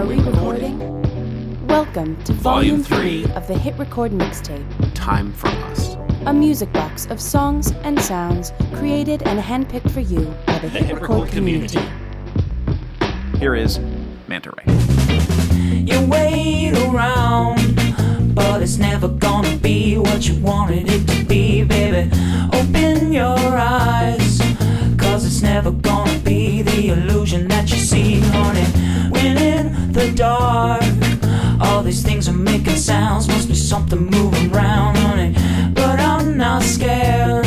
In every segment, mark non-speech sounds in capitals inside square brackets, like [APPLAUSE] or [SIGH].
Are we recording? Welcome to Volume 3 of the Hit Record Mixtape, Time for Us. a music box of songs and sounds created and handpicked for you by the, Hit, Record, community. Here is Manta Ray. You wait around, but it's never gonna be what you wanted it to be, baby. Open your eyes, cause it's never gonna be the illusion that you see, honey. When in the dark, all these things are making sounds, must be something moving around, honey. But I'm not scared,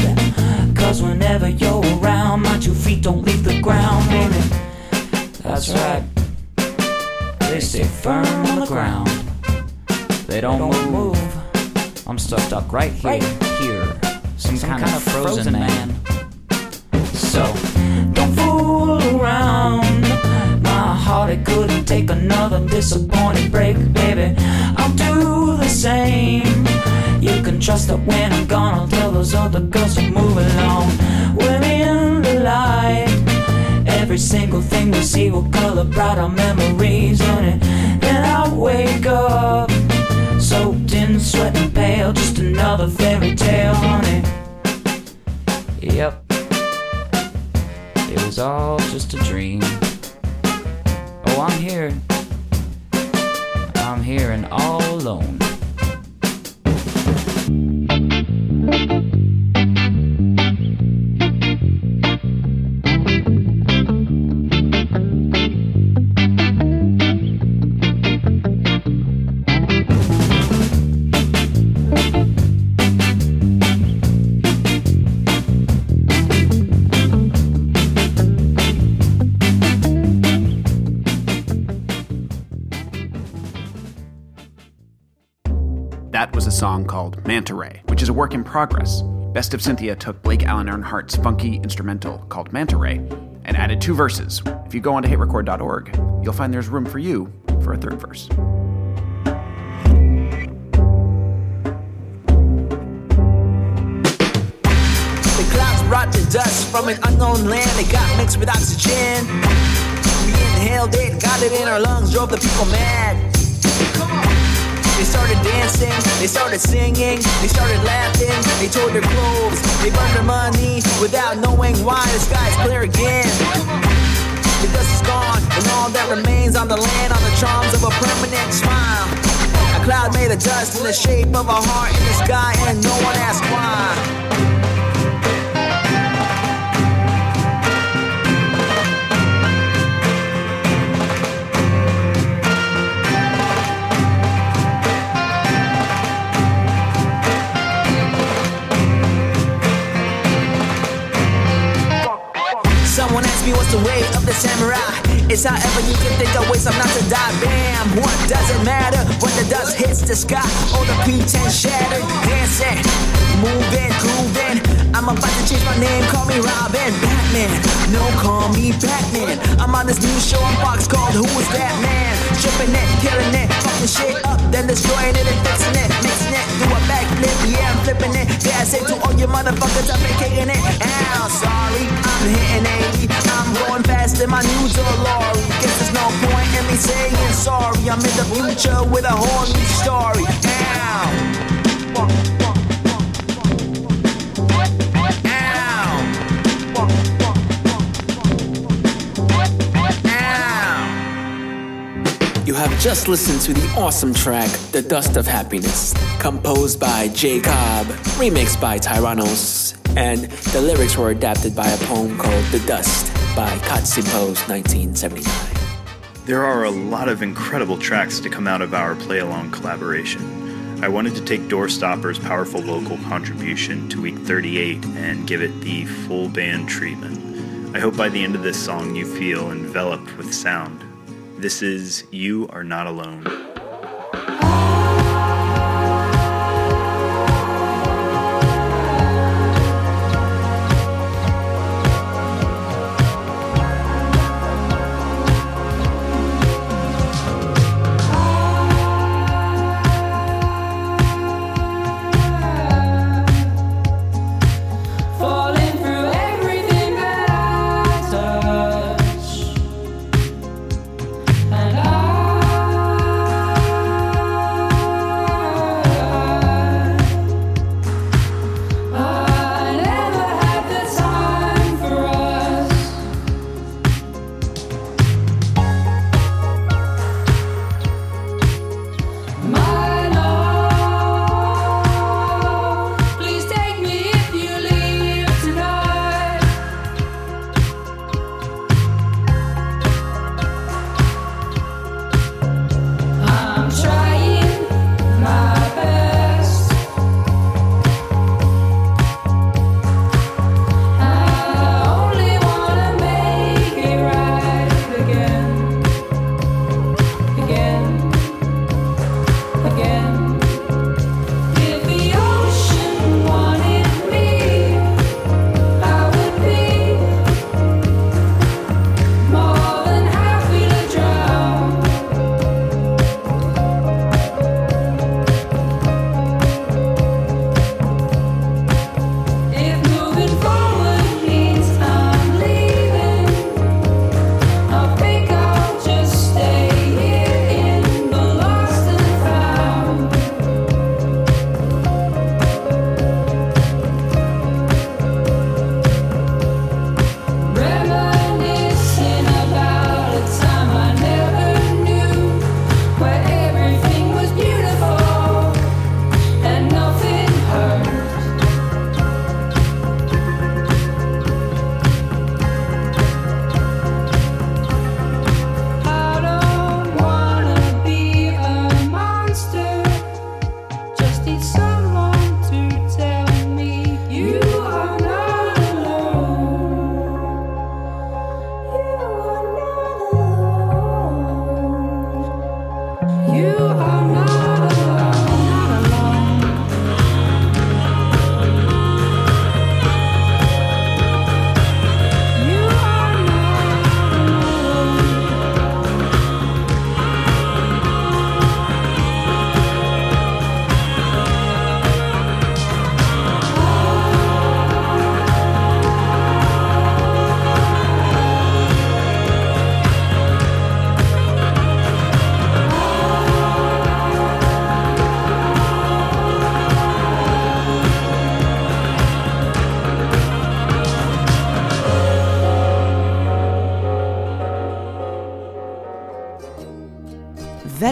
cause whenever you're around, my two feet don't leave the ground, baby. That's right. They stay firm on the ground. They don't, move. I'm stuck up right here, here. Some, kind, of frozen, man. So, don't fool around. My heart, it couldn't take another disappointed break, baby. I'll do the same. You can trust that when I'm gone, I'll tell those other girls to move along. We're in the light. Every single thing we see will color bright our memories it. Then I'll wake up, soaked in sweat and pale, just another fairy tale, honey. Yep, was all just a dream. Oh, I'm here. I'm here and all alone. Ray, which is a work in progress. Best of Cynthia took Blake Allen Earnhardt's funky instrumental called Manta Ray and added two verses. If you go onto hitrecord.org, you'll find there's room for you for a third verse. The clouds brought the dust from an unknown land. It got mixed with oxygen. We inhaled it, got it in our lungs, drove the people mad. They started dancing, they started singing, they started laughing, they tore their clothes, they burned their money without knowing why the sky's clear again. The dust is gone, and all that remains on the land are the charms of a permanent smile. A cloud made of dust in the shape of a heart in the sky, and no one asked why. Me what's the way of the samurai. It's however you can think of ways of not to die. Bam! What doesn't matter when the dust hits the sky? All the pretense shattered. Dancing, moving, grooving. I'm about to change my name. Call me Robin, Batman. No, call me Batman. I'm on this new show on Fox called Who Is That Man? Stripping it, killing it, fucking shit up, then destroying it and fixing it, do a backflip. Yeah, I'm flipping it. Yeah, I say to all you motherfuckers, been kicking it. Ow, sorry, I'm hitting 80. I'm going fast in my new DeLorean. Guess there's no point in me saying sorry. I'm in the future with a whole new story. Ow. Ow. You have just listened to the awesome track, The Dust of Happiness, composed by J. Cobb, remixed by Tyrannos, and the lyrics were adapted by a poem called The Dust by Katsimpos 1979. There are a lot of incredible tracks to come out of our play along collaboration. I wanted to take Doorstopper's powerful vocal contribution to week 38 and give it the full band treatment. I hope by the end of this song you feel enveloped with sound. This is You Are Not Alone.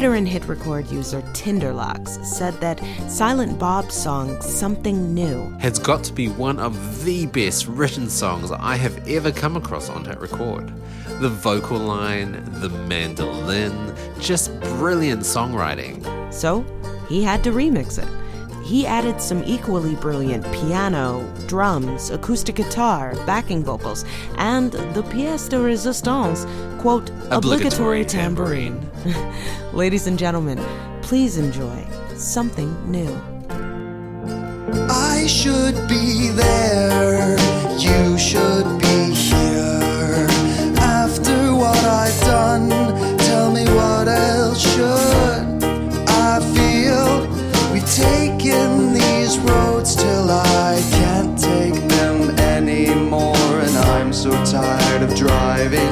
Veteran hit record user Tinderlocks said that Silent Bob's song Something New has got to be one of the best written songs I have ever come across on Hit Record. The vocal line, the mandolin, just brilliant songwriting. So he had to remix it. He added some equally brilliant piano, drums, acoustic guitar, backing vocals, and the pièce de résistance, quote, obligatory, obligatory tambourine. [LAUGHS] Ladies and gentlemen, please enjoy something new. I should be there, you should be here. After what I've done, tell me what else should I feel? We've taken these roads till I can't take them anymore, and I'm so tired of driving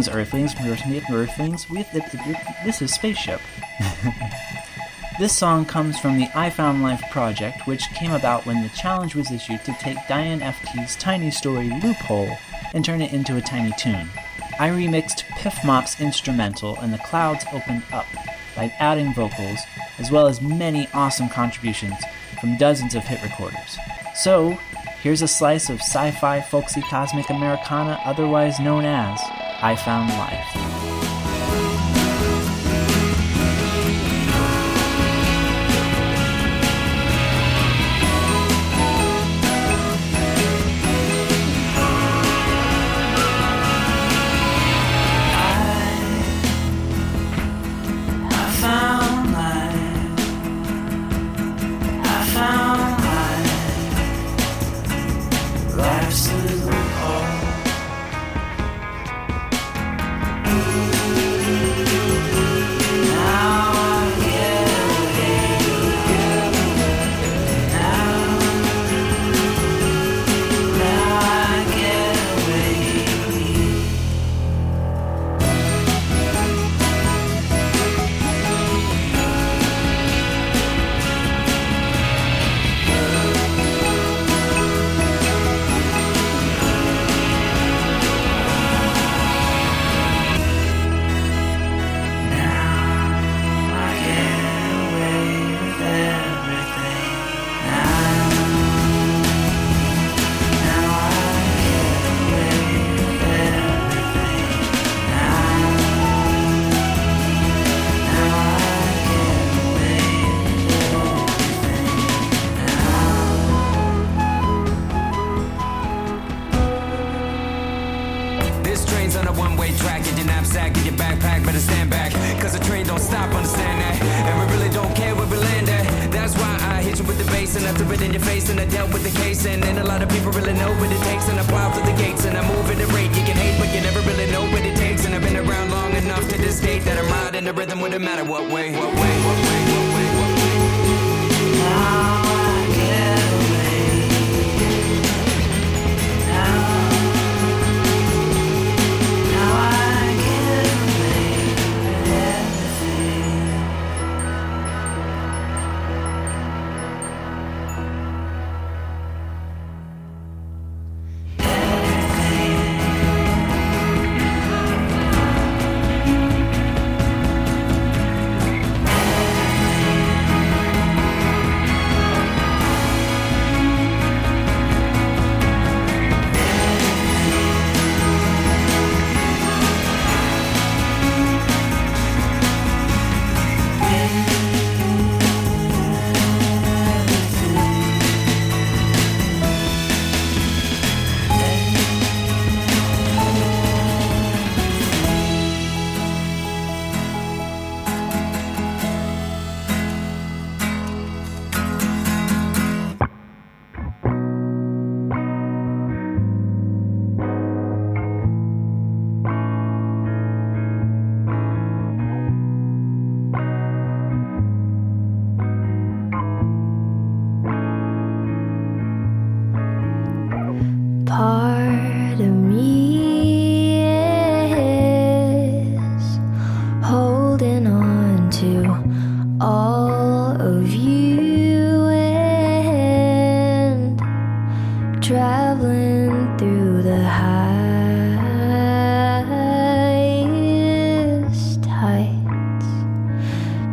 Greetings, Earthlings. Earthlings. With the this is Spaceship. [LAUGHS] this song comes from the I Found Life project, which came about when the challenge was issued to take Diane FT's tiny story Loophole and turn it into a tiny tune. I remixed Piff Mop's instrumental, and the clouds opened up by adding vocals, as well as many awesome contributions from dozens of hit recorders. So, here's a slice of sci fi folksy cosmic Americana, otherwise known as I Found Life.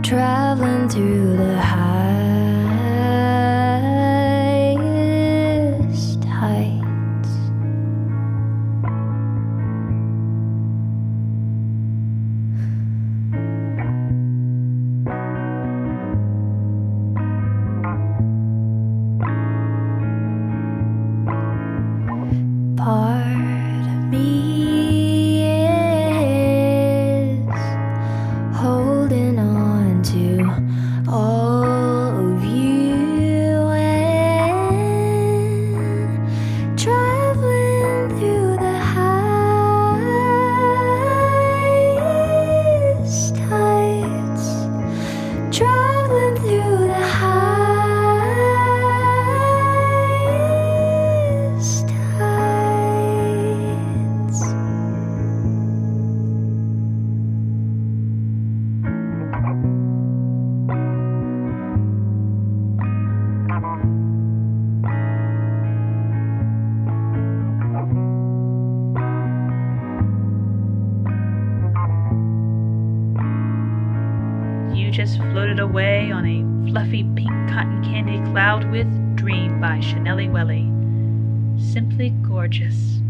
traveling through the high cotton candy cloud with Dream by Chanelli Welly. Simply gorgeous.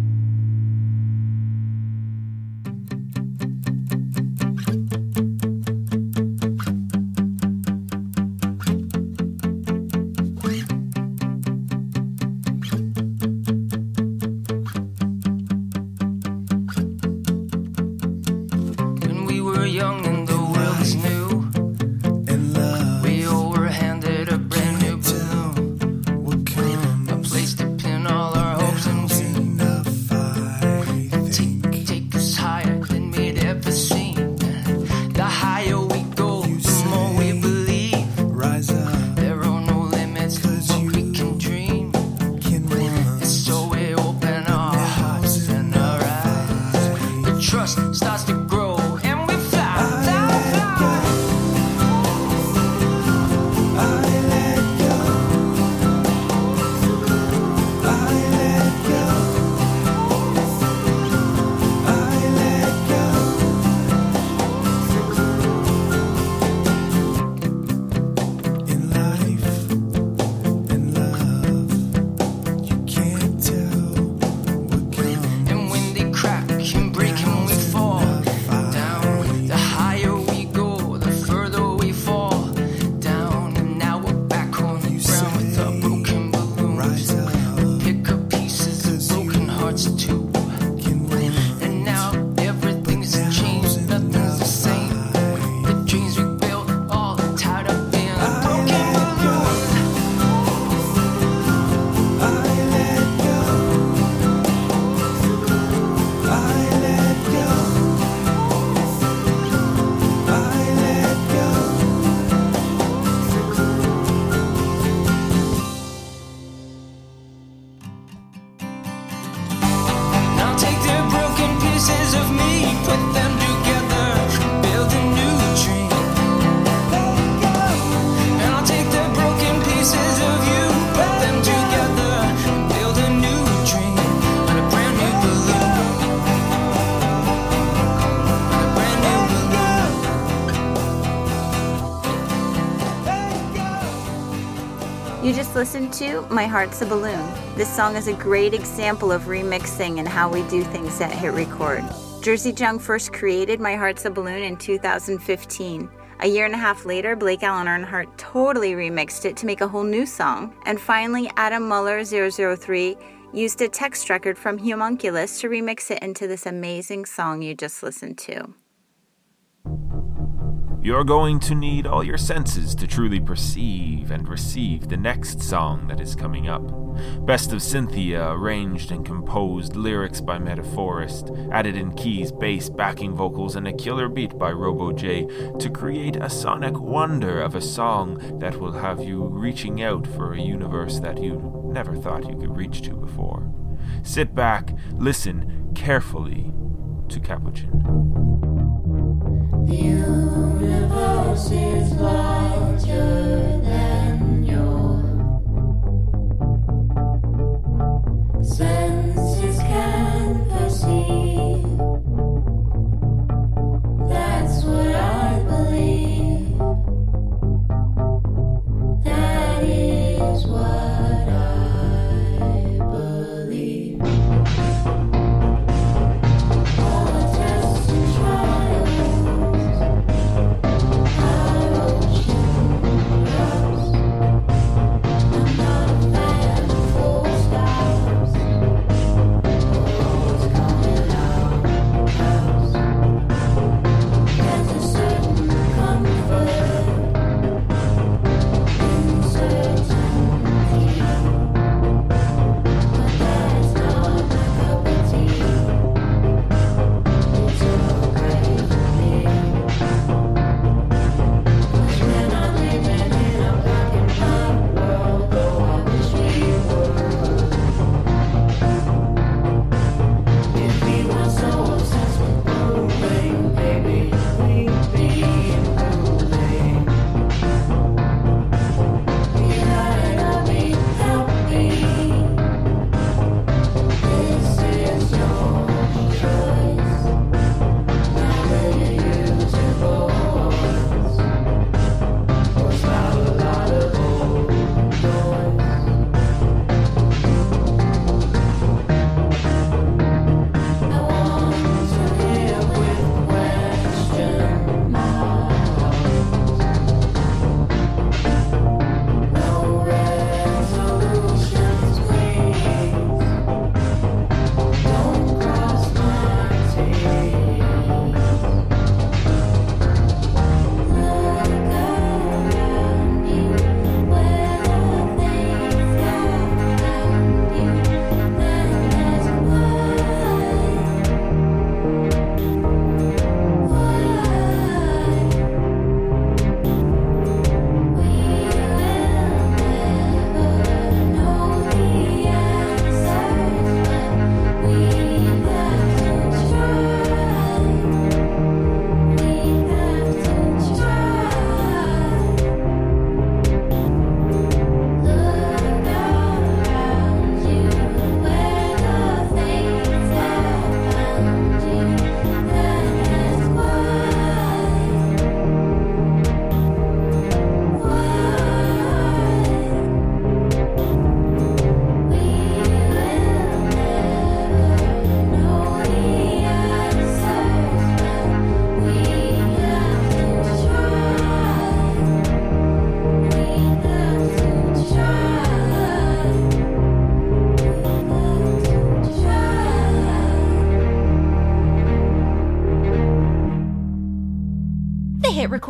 Listened to My Heart's a Balloon. This song is a great example of remixing and how we do things at Hit Record. Jersey Jung first created My Heart's a Balloon in 2015. A year and a half later, Blake Allen Earnhardt totally remixed it to make a whole new song. And finally, Adam Muller 003 used a text record from Homunculus to remix it into this amazing song you just listened to. You're going to need all your senses to truly perceive and receive the next song that is coming up. Best of Cynthia, arranged and composed, lyrics by Metaphorist, added in keys, bass, backing vocals, and a killer beat by Robo J to create a sonic wonder of a song that will have you reaching out for a universe that you never thought you could reach to before. Sit back, listen carefully to Capuchin. The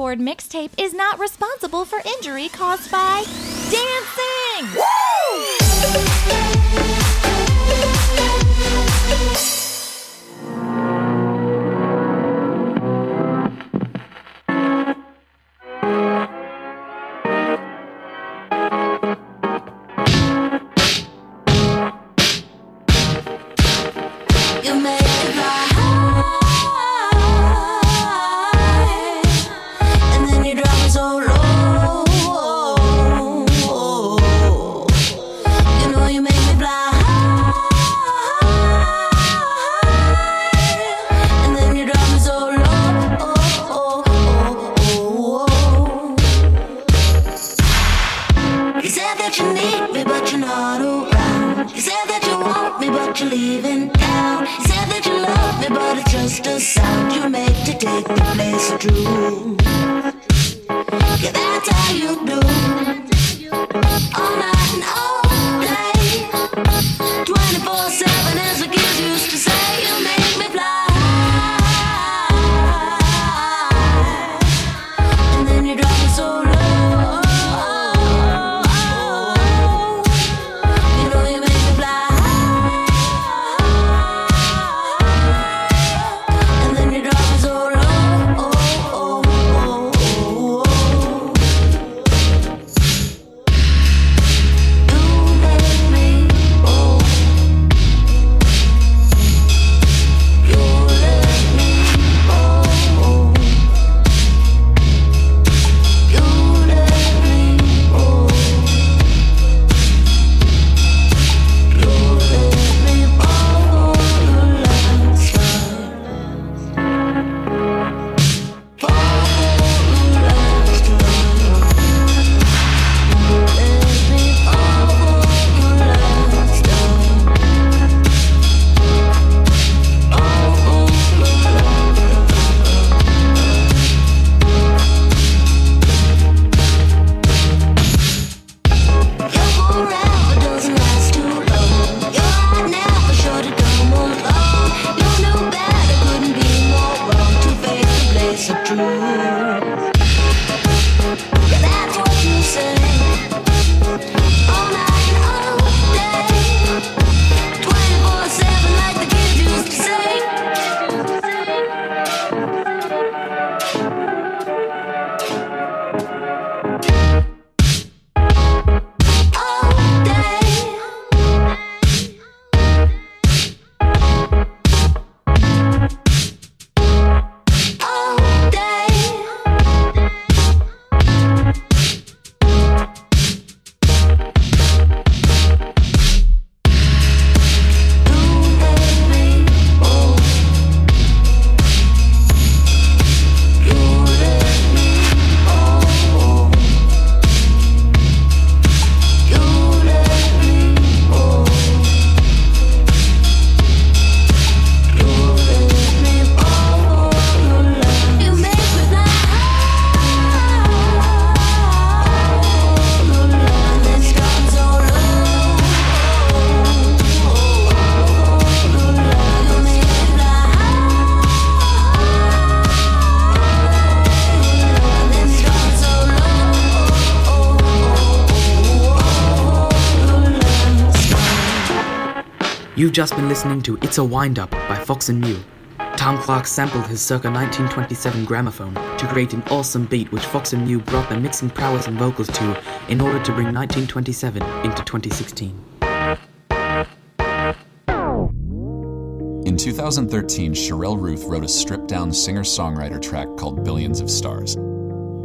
Record mixtape is not responsible for injury caused by dancing. You just been listening to It's a Wind Up by Fox and Mew. Tom Clark sampled his circa 1927 gramophone to create an awesome beat which Fox and Mew brought their mixing prowess and vocals to in order to bring 1927 into 2016. In 2013, Sherelle Ruth wrote a stripped down singer songwriter track called Billions of Stars.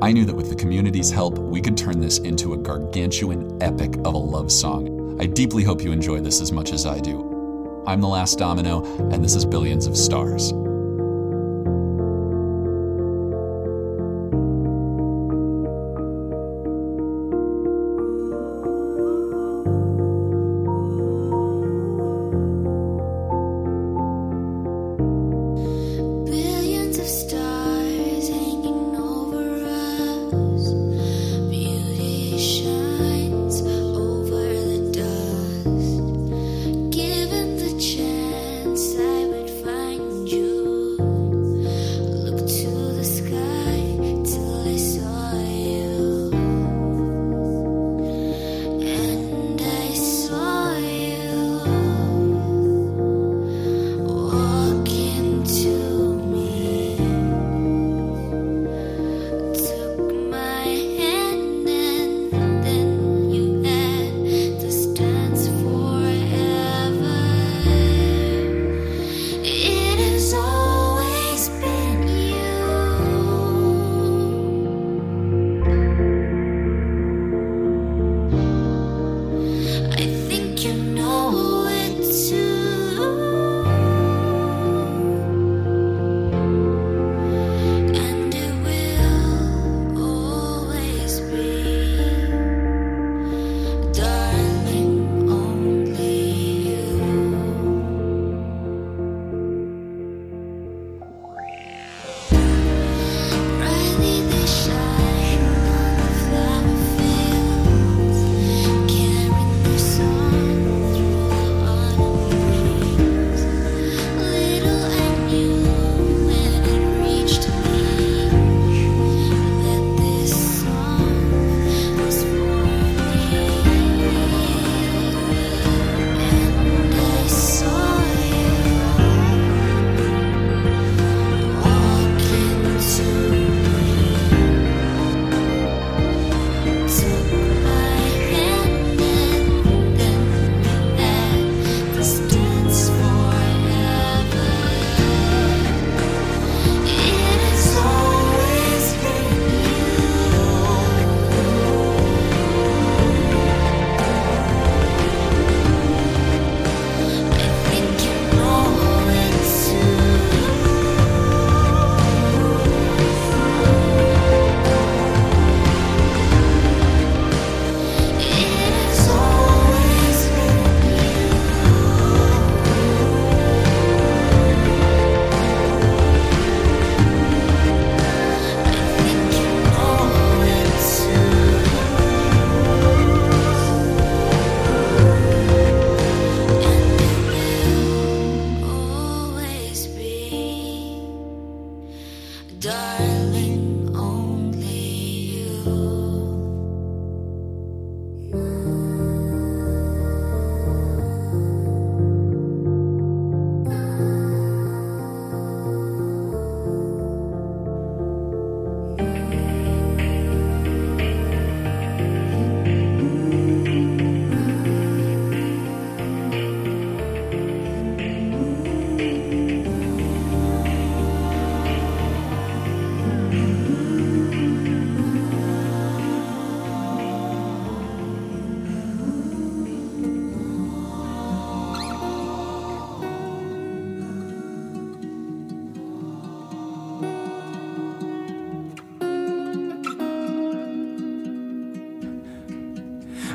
I knew that with the community's help, we could turn this into a gargantuan epic of a love song. I deeply hope you enjoy this as much as I do. I'm the last domino, and this is Billions of Stars.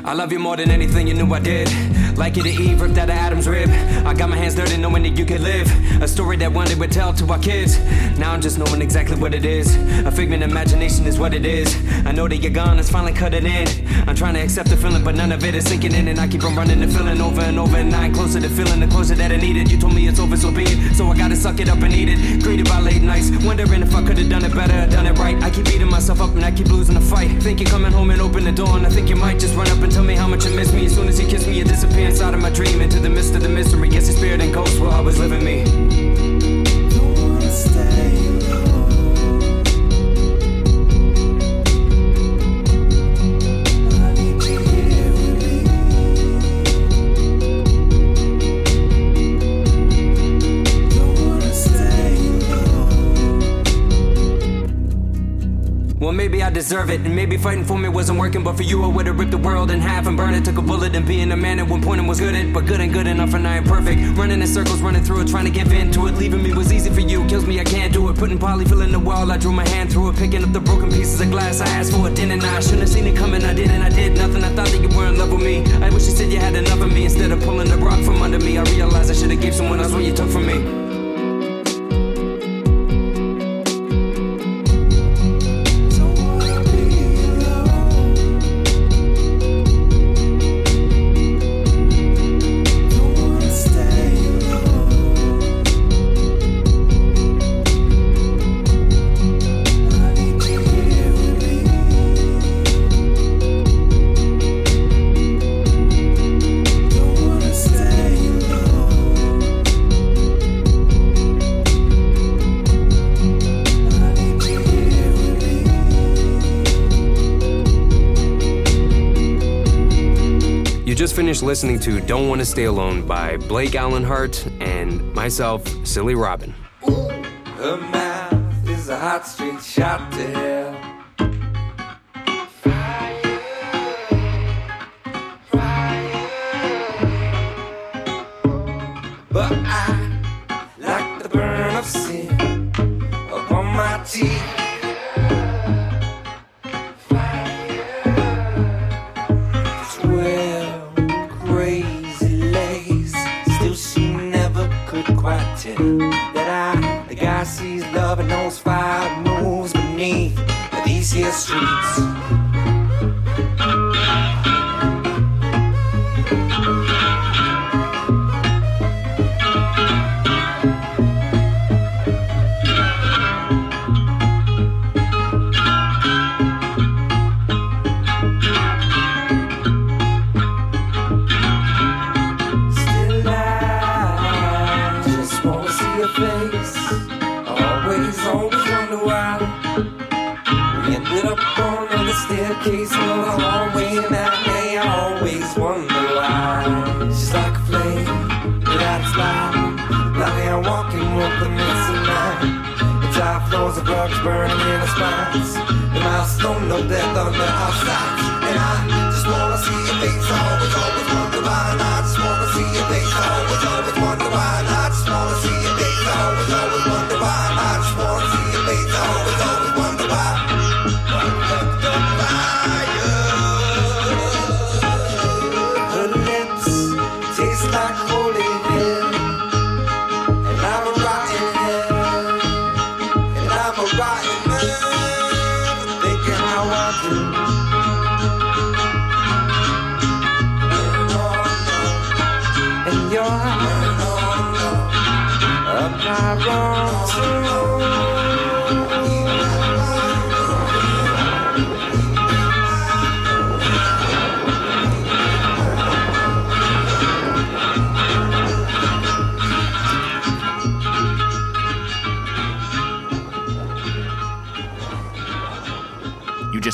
I love you more than anything you knew I did. Like to Eve, ripped out of Adam's rib. I got my hands dirty knowing that you could live. A story that one day would tell to our kids. Now I'm just knowing exactly what it is. A figment imagination is what it is. I know that you're gone, it's finally cut it in. I'm trying to accept the feeling, but none of it is sinking in. And I keep on running the feeling over and over. And I ain't closer to feeling the closer that I needed. You told me it's over, so be it. So I gotta suck it up and eat it. Greeted by late nights, wondering if I could've done it better, done it right. I keep beating myself up and I keep losing the fight. Think you're coming home and open the door, and I think you might just run up and tell me how much you miss me. As soon as you kiss me, you disappear inside of my dream into the mist of the mystery. Yes, your spirit and ghost will always live in me. I deserve it, and maybe fighting for me wasn't working. But for you, I would've ripped the world in half and burned it. Took a bullet and being a man at one point and was good at, but good ain't good enough, and I ain't perfect. Running in circles, running through it, trying to give in to it. Leaving me was easy for you, kills me, I can't do it. Putting polyfill in the wall, I drew my hand through it, picking up the broken pieces of glass. I asked for it, didn't I? Shouldn't have seen it coming, I didn't, I did nothing. I thought that you were in love with me. I wish you said you had enough of me instead of pulling the rock from under me. I realized I should have gave someone else what you took from me. Listening to Don't Want to Stay Alone by Blake Allen Hart and myself, Silly Robin. Her mouth is a hot shot to hell. But I like the burn of sin upon my teeth.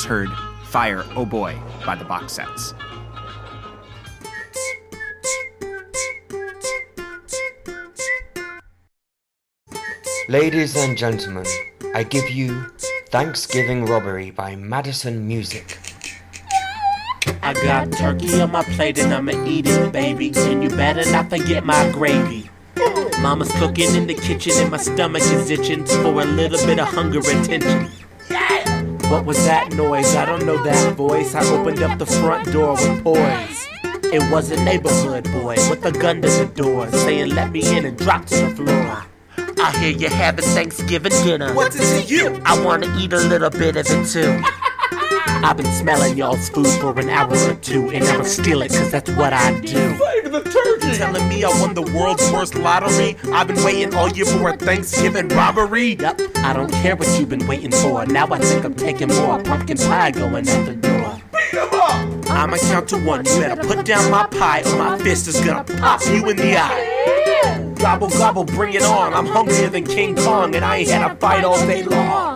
Just heard Fire, Oh Boy by the box sets. Ladies and gentlemen, I give you Thanksgiving Robbery by Madison Music. I got turkey on my plate and I'ma eat it, baby. And you better not forget my gravy. Mama's cooking in the kitchen and my stomach is itching for a little bit of hunger and tension. What was that noise? I don't know that voice. I opened up the front door with poise. It was a neighborhood boy with a gun to the door, saying, Let me in and drop to the floor. I hear you having Thanksgiving dinner. What's it to you? I wanna eat a little bit of it too. I've been smelling y'all's food for an hour or two and never steal it, cause that's what I do. Flavor the turkey. Telling me I won the world's worst lottery. I've been waiting all year for a Thanksgiving robbery. Yep, I don't care what you've been waiting for. Now I think I'm taking more pumpkin pie going out the door. Beat 'em up. I'ma count to one. You better put down my pie or my fist is gonna pop you in the eye. Gobble, gobble, bring it on. I'm hungrier than King Kong and I ain't had a fight all day long.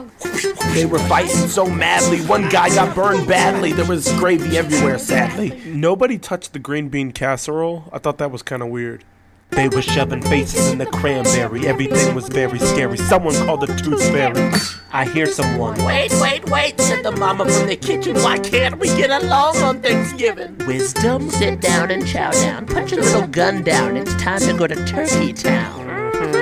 They were fighting so madly. One guy got burned badly. There was gravy everywhere, sadly. Nobody touched the green bean casserole. I thought that was kind of weird. They were shoving faces in the cranberry. Everything was very scary. Someone called the tooth fairy. I hear someone. Wait, wait, wait, said the mama from the kitchen. Why can't we get along on Thanksgiving? Wisdom, sit down and chow down. Put your little gun down. It's time to go to Turkey Town.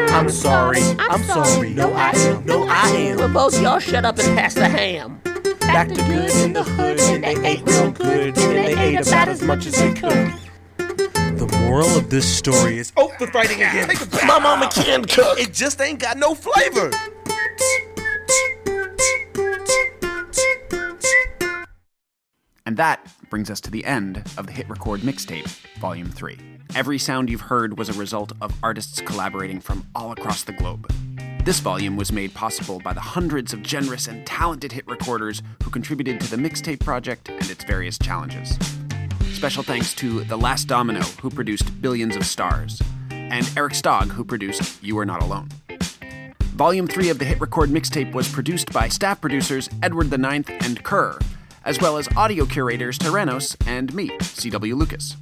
I'm sorry. I'm, sorry. No, I am. No, I am. Well, both y'all shut up and pass the ham. Back to good in the hood, and they ate real good, and they ate about as much as they could. The moral of this story is Oh, the fighting again. Take it. My mama can cook. It just ain't got no flavor. And that brings us to the end of the Hit Record Mixtape, Volume 3. Every sound you've heard was a result of artists collaborating from all across the globe. This volume was made possible by the hundreds of generous and talented hit recorders who contributed to the mixtape project and its various challenges. Special thanks to The Last Domino, who produced Billions of Stars, and Eric Stogg, who produced You Are Not Alone. Volume 3 of the Hit Record mixtape was produced by staff producers Edward Ninth and Kerr, as well as audio curators Tyrannos and me, C.W. Lucas.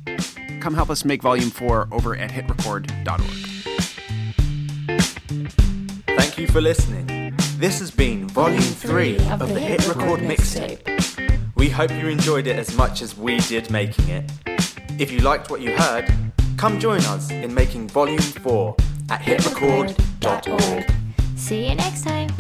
Come help us make Volume 4 over at hitrecord.org. Thank you for listening. This has been Volume 3 of the Hit Record Mixtape. We hope you enjoyed it as much as we did making it. If you liked what you heard, come join us in making Volume 4 at hitrecord.org. See you next time.